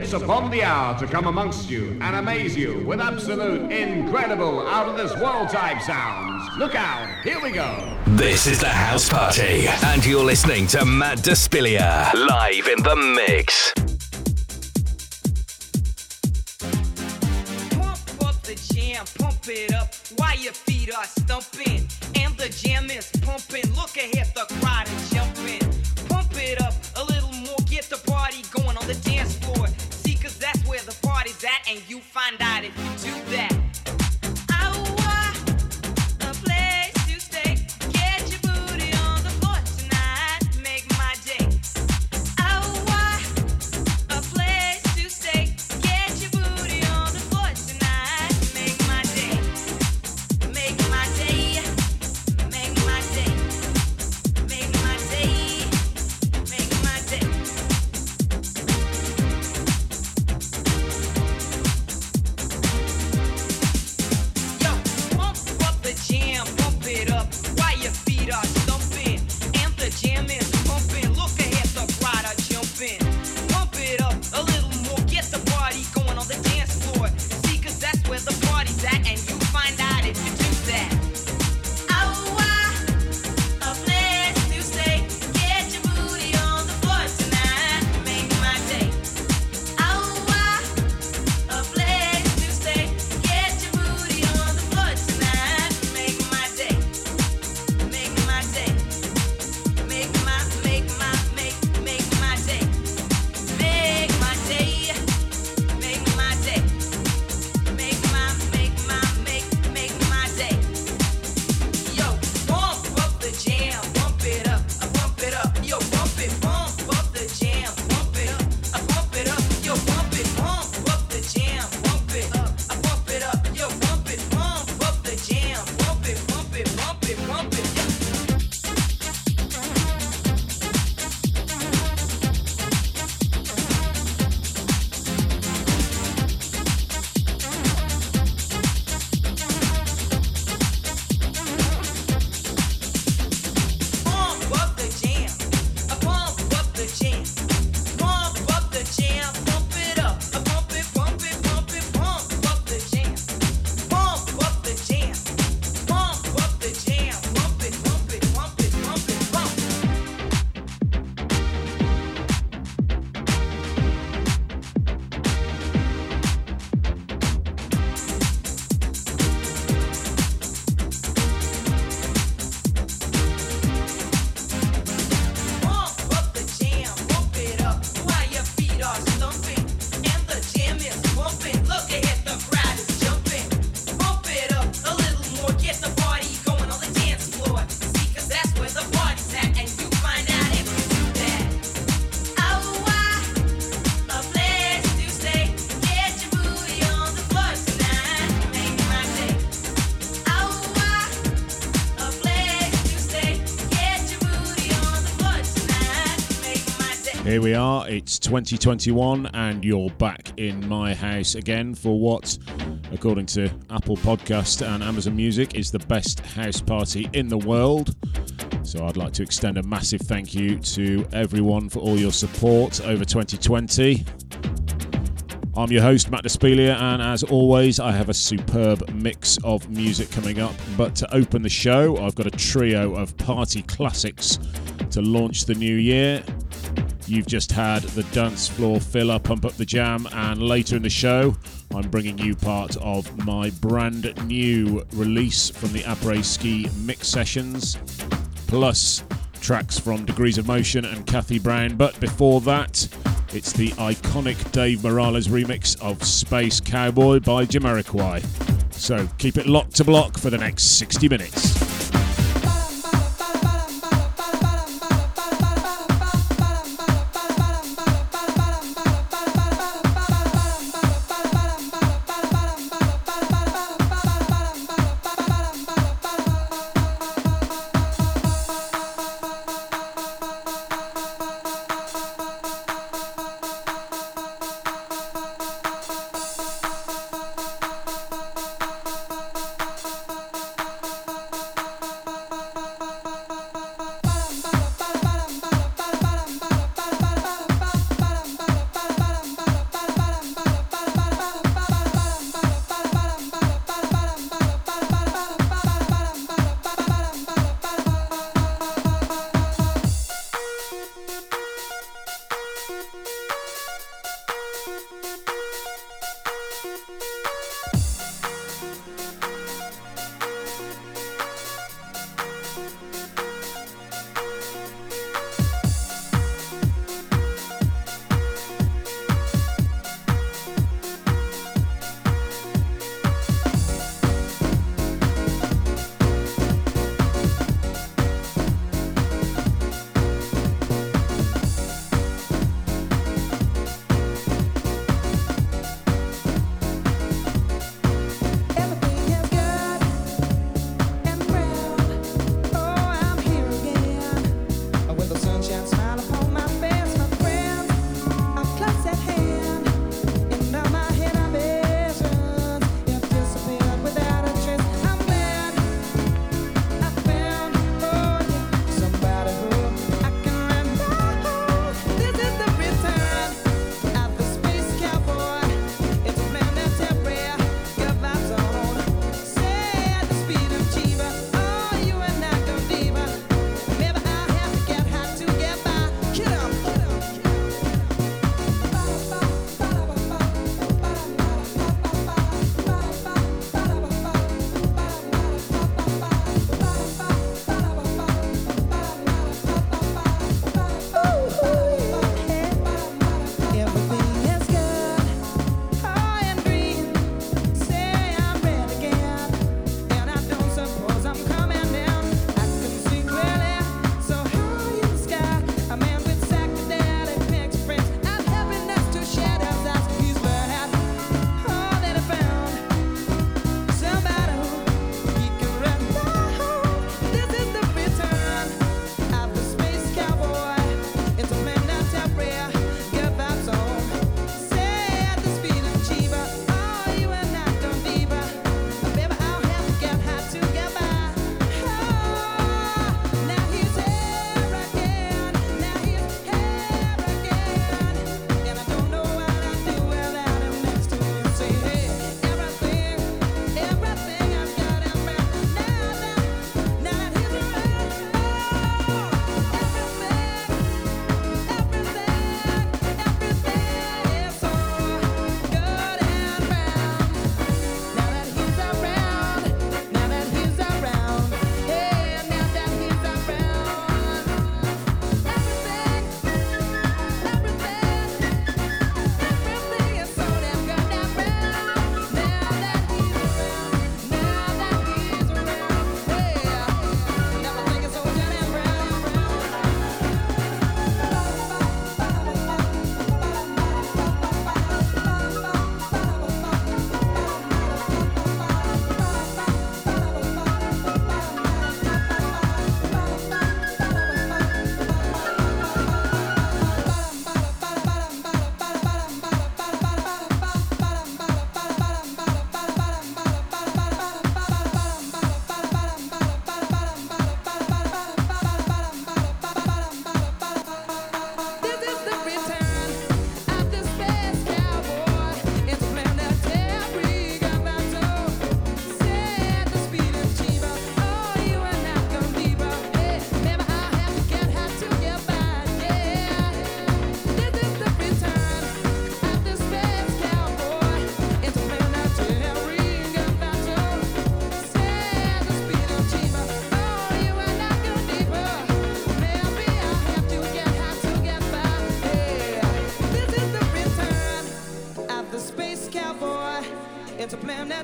It's upon the hour to come amongst you and amaze you with absolute, incredible, out of this world type sounds. Look out, here we go. This is the house party, and you're listening to Matt Despilia live in the mix. here we are. It's 2021, and you're back in my house again for what, according to Apple Podcast and Amazon Music, is the best house party in the world. So I'd like to extend a massive thank you to everyone for all your support over 2020. I'm your host, Matt Despilia, and as always, I have a superb mix of music coming up. But to open the show, I've got a trio of party classics to launch the new year. You've just had the dance floor filler, Pump Up the Jam, and later in the show, I'm bringing you part of my brand new release from the Après Ski Mix Sessions, plus tracks from Degrees of Motion and Kathy Brown. But before that, it's the iconic Dave Morales remix of Space Cowboy by Jamiroquai. So keep it locked to block for the next 60 minutes.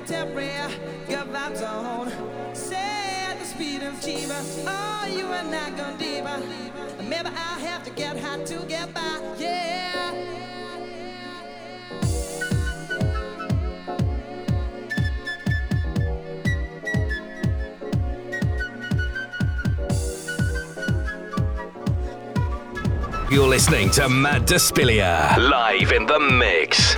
Space cowboy into planetary good vibes on. Say the speed of Chiba, oh, you are not gonna diva. Maybe I'll have to get high to get by, yeah. You're listening to Matt Despilia live in the mix.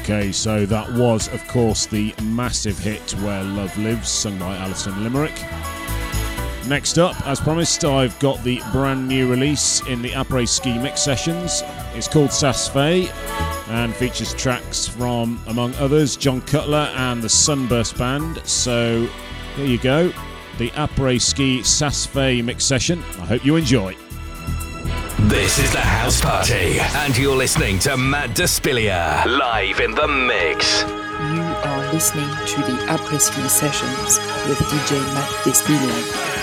Okay, so that was, of course, the massive hit Where Love Lives, sung by Alison Limerick. Next up, as promised, I've got the brand new release in the Après Ski Mix Sessions. It's called Saas-Fee and features tracks from, among others, John Cutler and the Sunburst Band. So here you go, the Après Ski Saas-Fee Mix Session. I hope you enjoy. This is the House Party, and you're listening to Matt Despilia live in the mix. You are listening to the Après Ski Sessions with DJ Matt Despilia.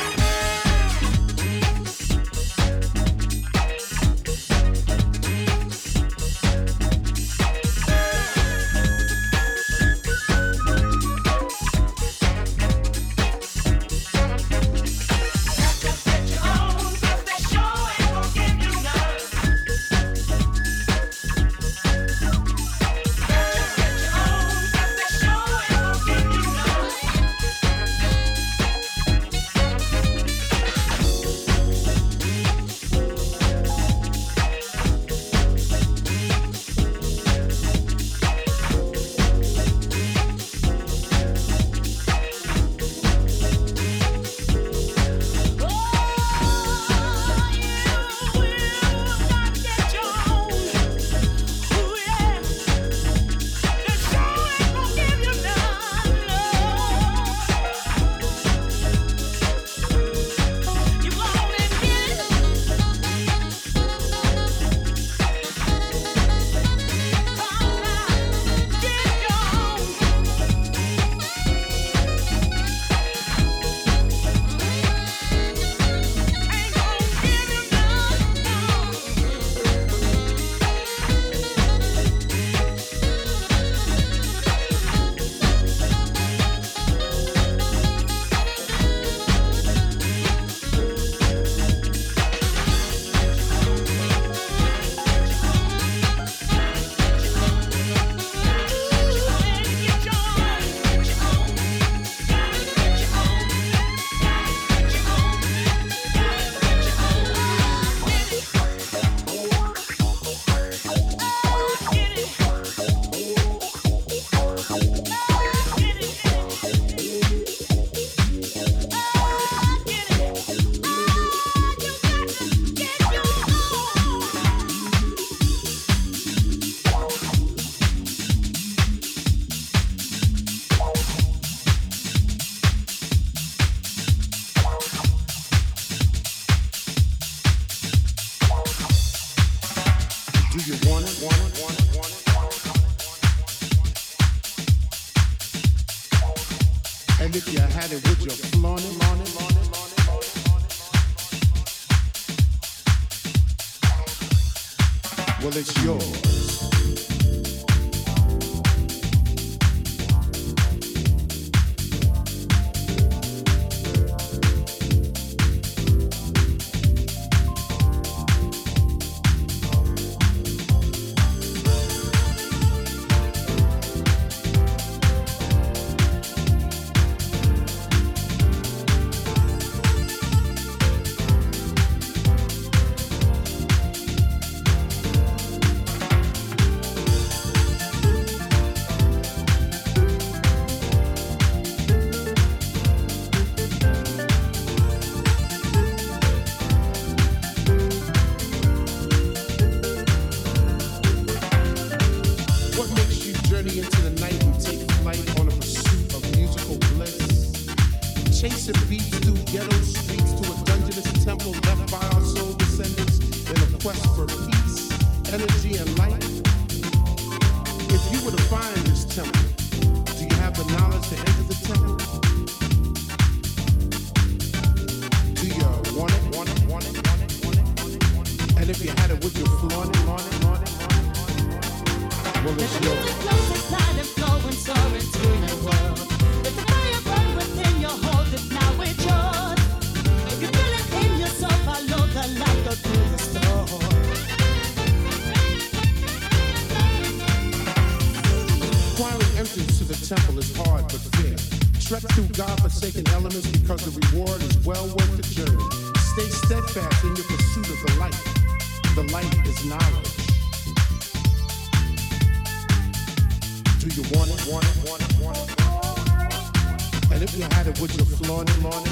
morning, morning.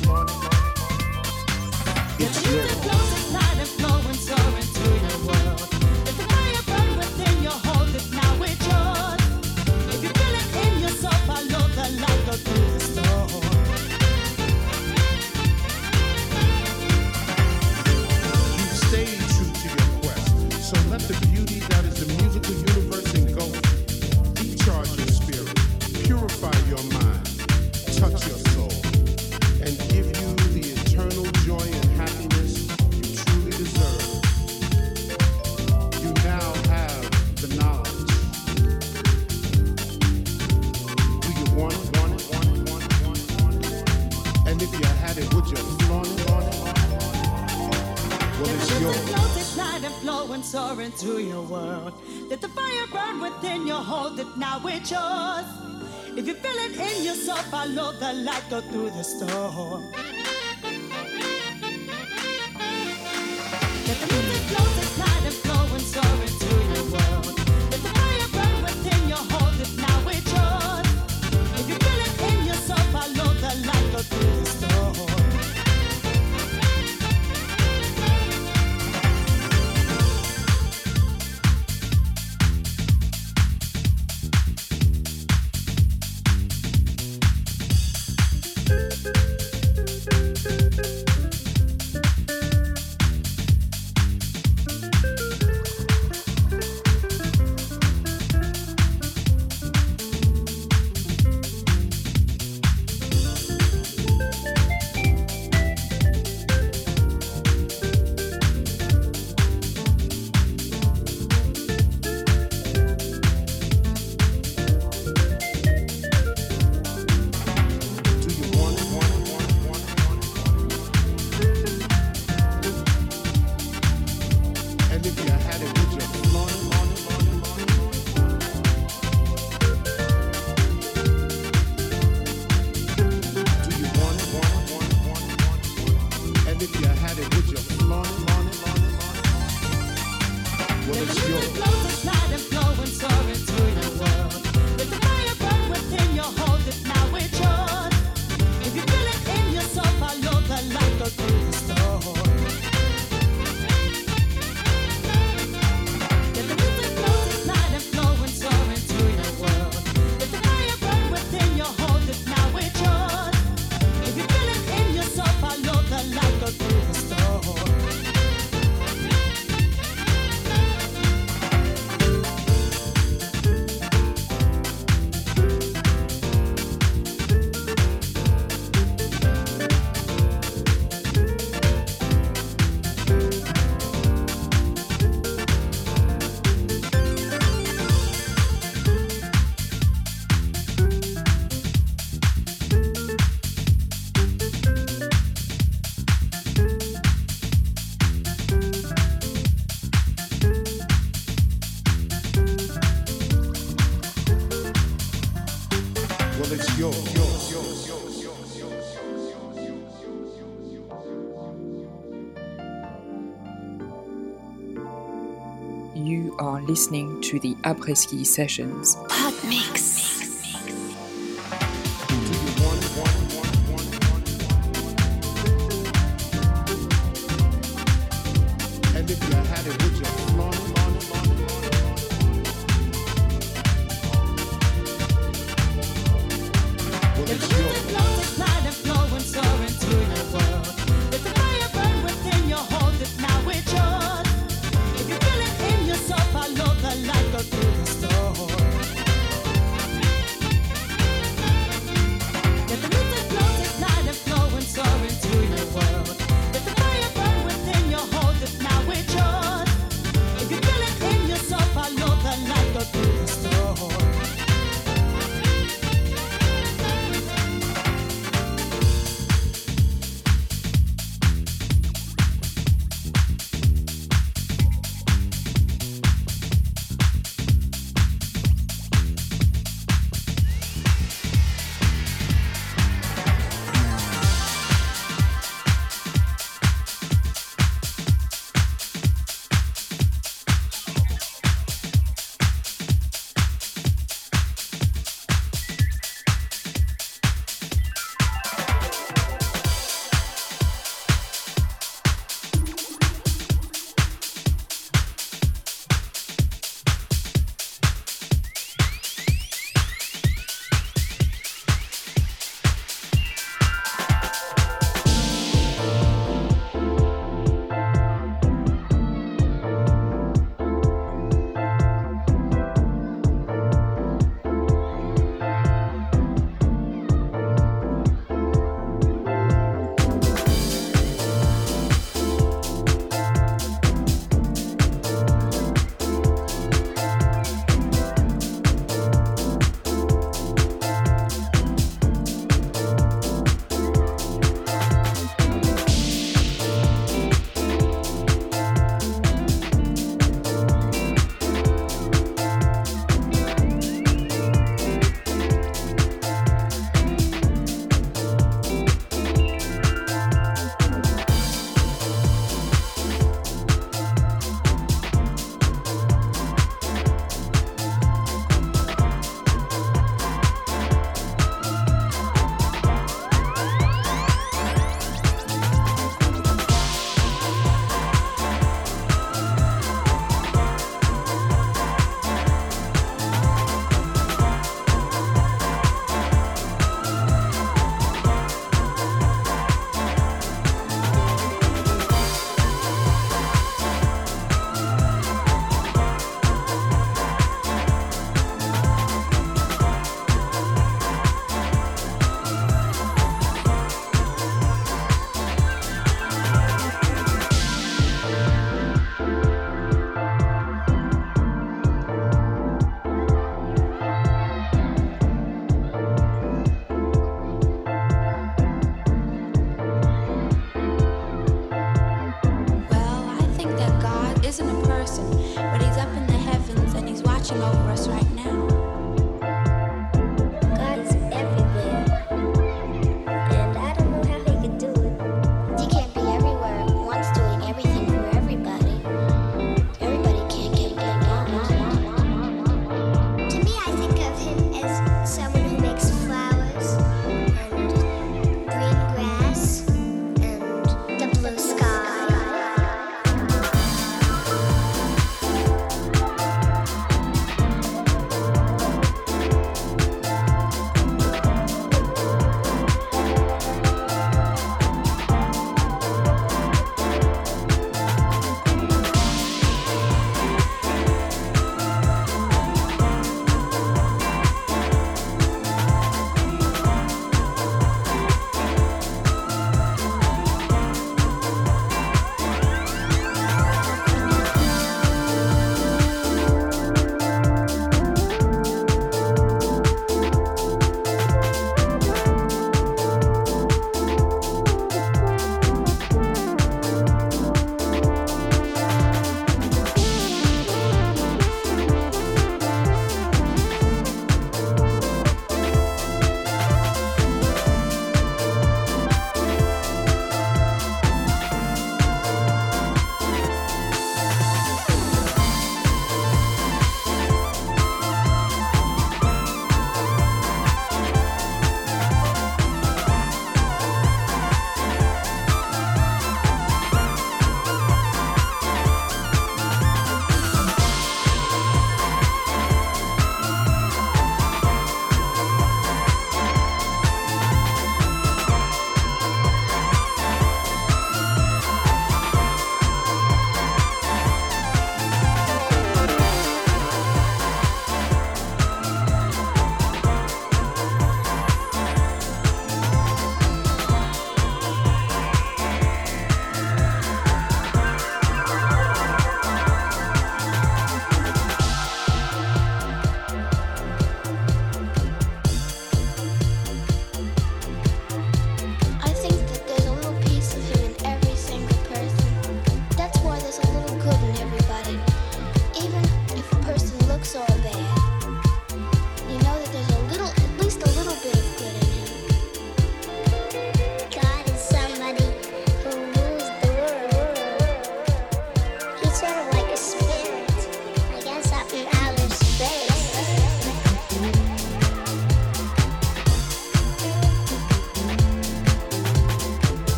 To the Après-Ski Sessions.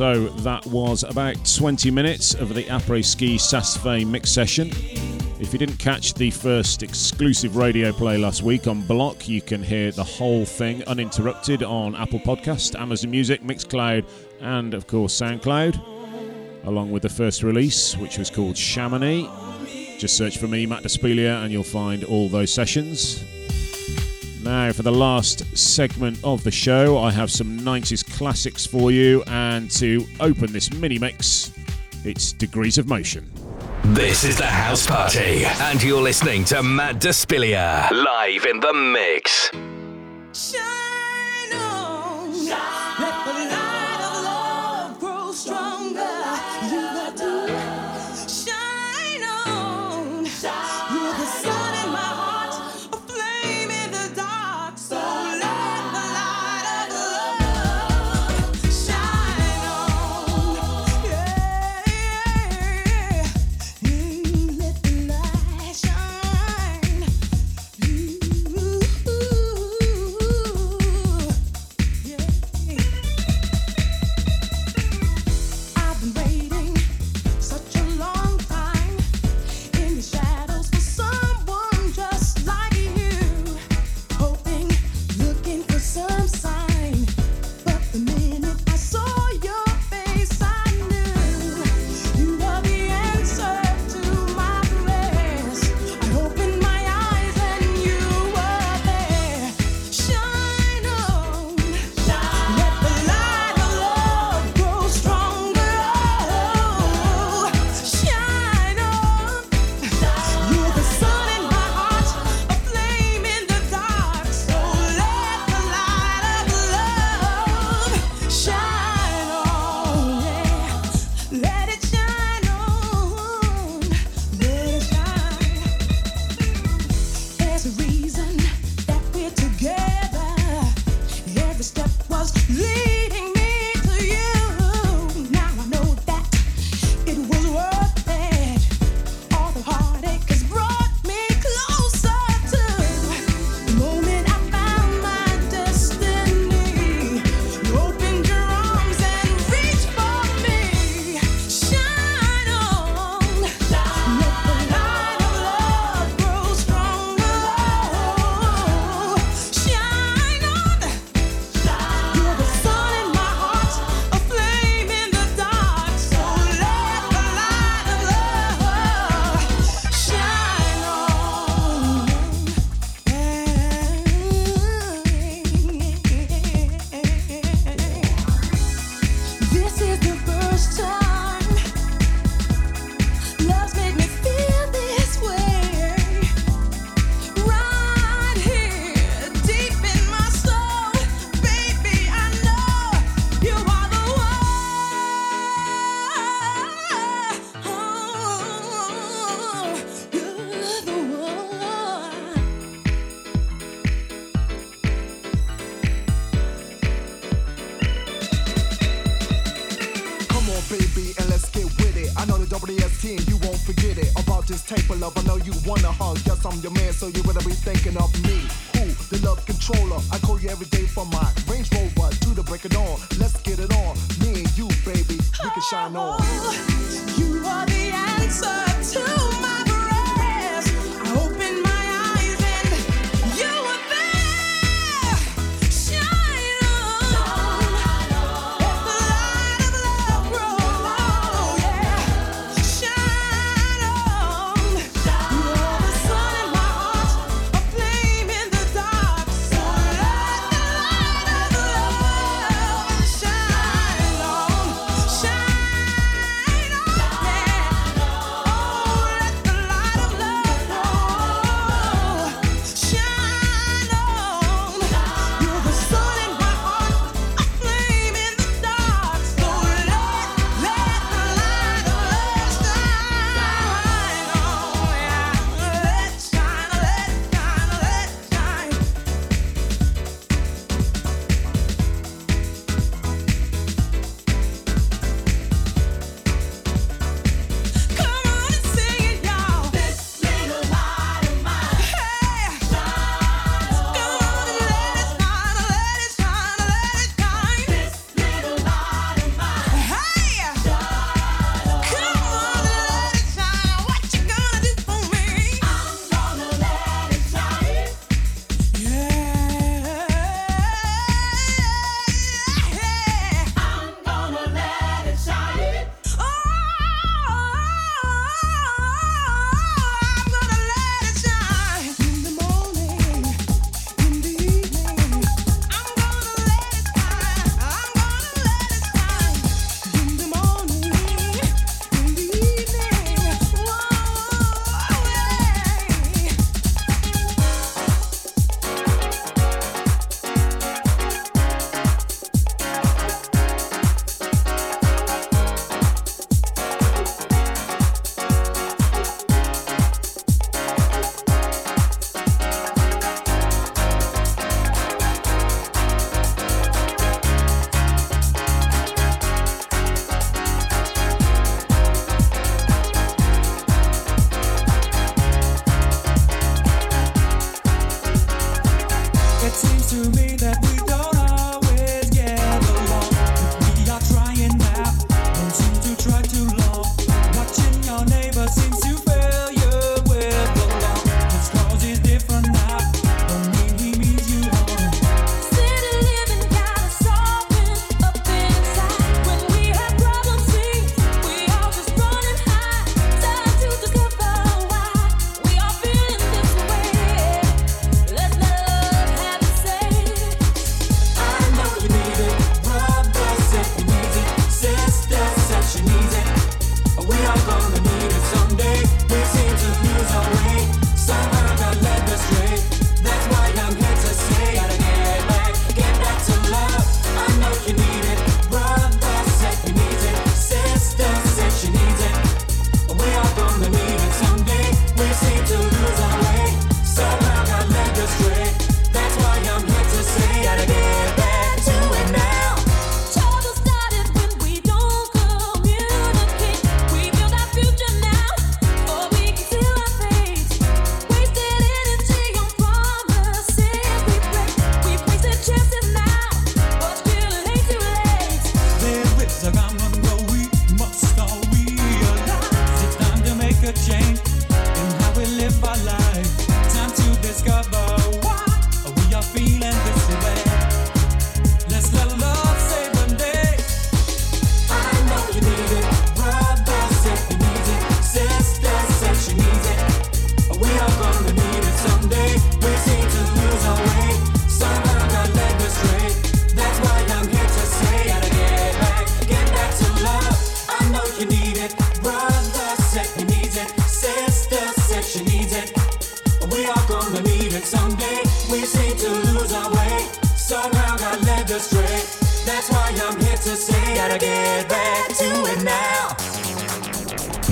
So that was about 20 minutes of the Après Ski Saas-Fee mix session. If you didn't catch the first exclusive radio play last week on Block, you can hear the whole thing uninterrupted on Apple Podcast, Amazon Music, Mixcloud, and of course SoundCloud, along with the first release, which was called Chamonix. Just search for me, Matt Despilia, and you'll find all those sessions. Now, for the last segment of the show, I have some 90s classics for you, and to open this mini mix, it's Degrees of Motion. This is the house party, and you're listening to Matt Despilia live in the mix. Shine.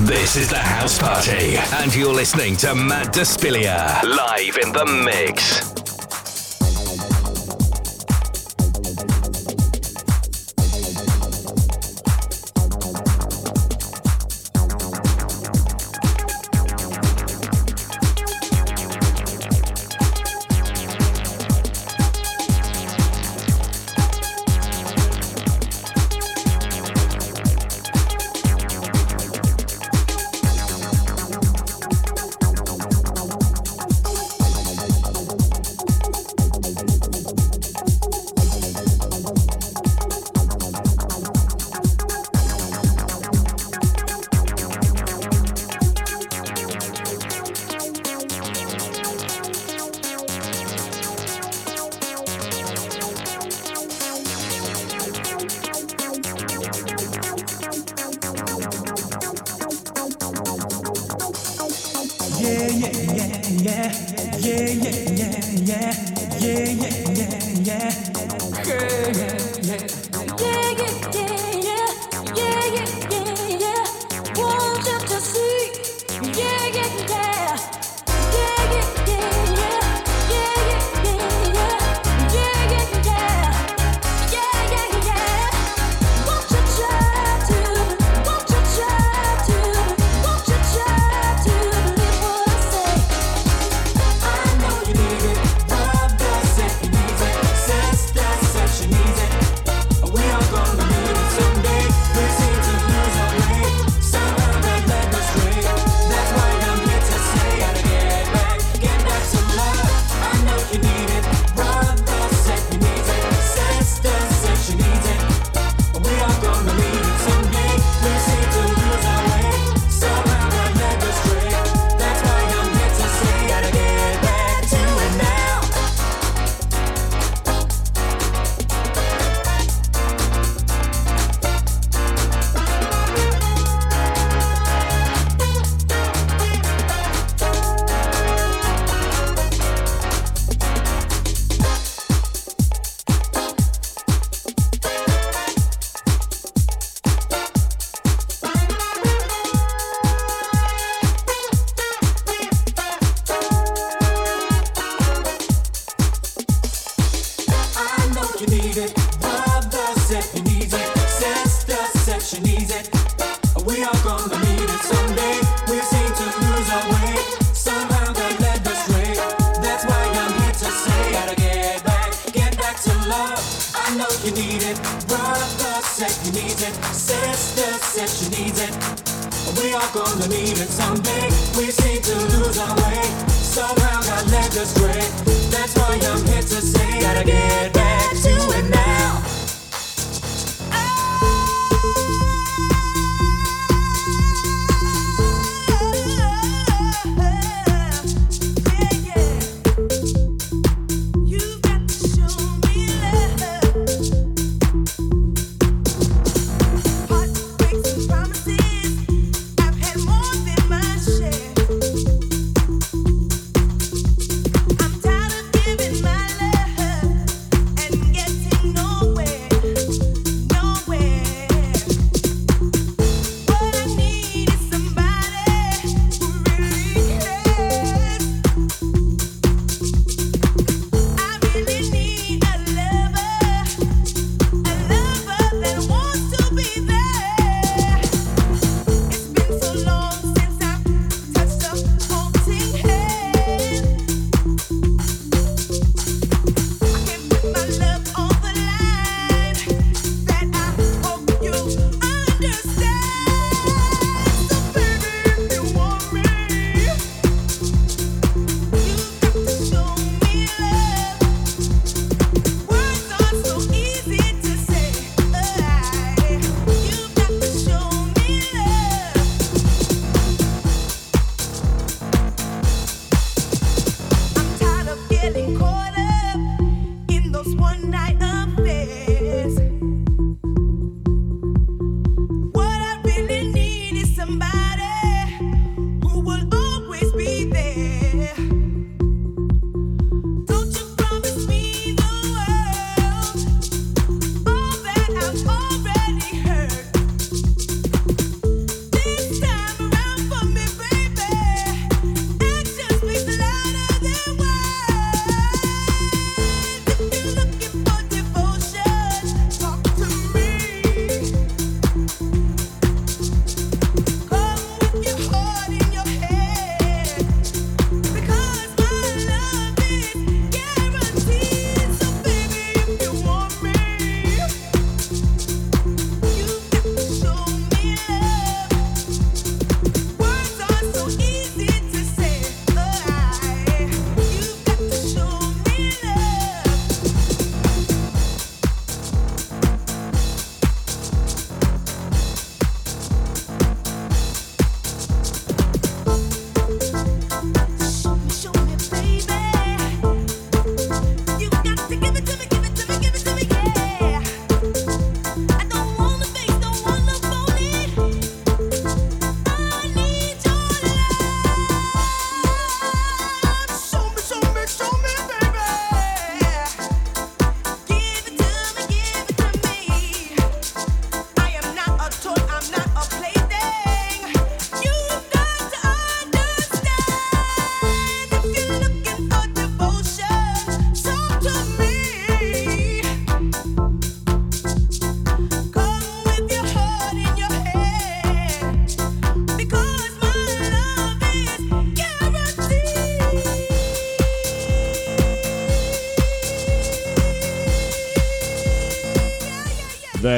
This is the house party, and you're listening to Matt Despilia live in the mix.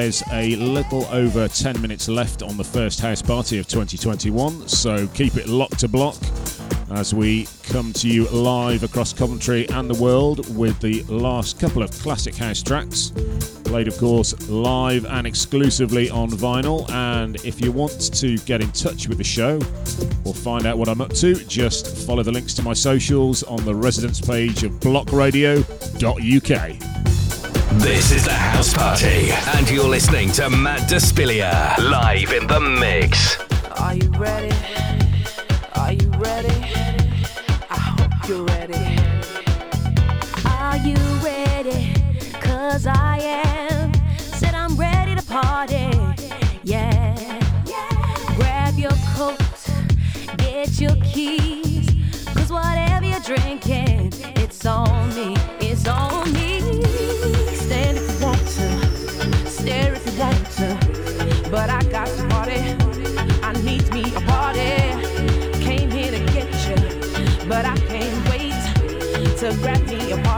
There's a little over 10 minutes left on the first house party of 2021, so keep it locked to block as we come to you live across Coventry and the world with the last couple of classic house tracks. Played, of course, live and exclusively on vinyl. And if you want to get in touch with the show or find out what I'm up to, just follow the links to my socials on the residence page of blockradio.uk. This is the House Party, and you're listening to Matt Despilia live in the mix. Are you ready? Are you ready? I hope you're ready. Are you ready? Cause I am. Said I'm ready to party. Yeah. Grab your coat, get your keys. Cause whatever you're drinking, it's on me. It's on me. To grab me and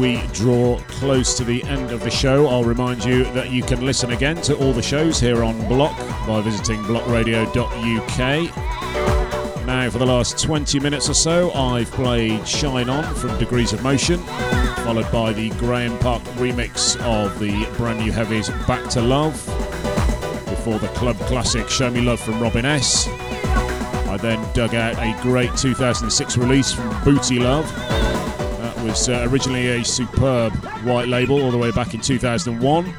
we draw close to the end of the show, I'll remind you that you can listen again to all the shows here on Block by visiting blockradio.uk. Now, for the last 20 minutes or so, I've played Shine On from Degrees of Motion, followed by the Graeme Park remix of the brand new heavies Back to Love, before the club classic Show Me Love from Robin S. I then dug out a great 2006 release from Booty Love. Was uh, originally a superb white label all the way back in 2001.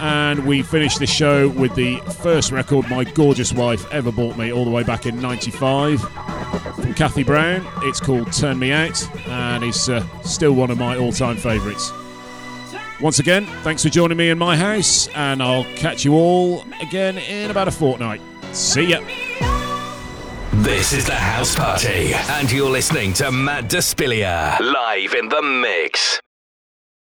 And we finished the show with the first record my gorgeous wife ever bought me all the way back in 95 from Kathy Brown. It's called Turn Me Out and it's uh, still one of my all time favourites. Once again, thanks for joining me in my house, and I'll catch you all again in about a fortnight. See ya. This is the House Party, and you're listening to Matt Despilia live in the mix.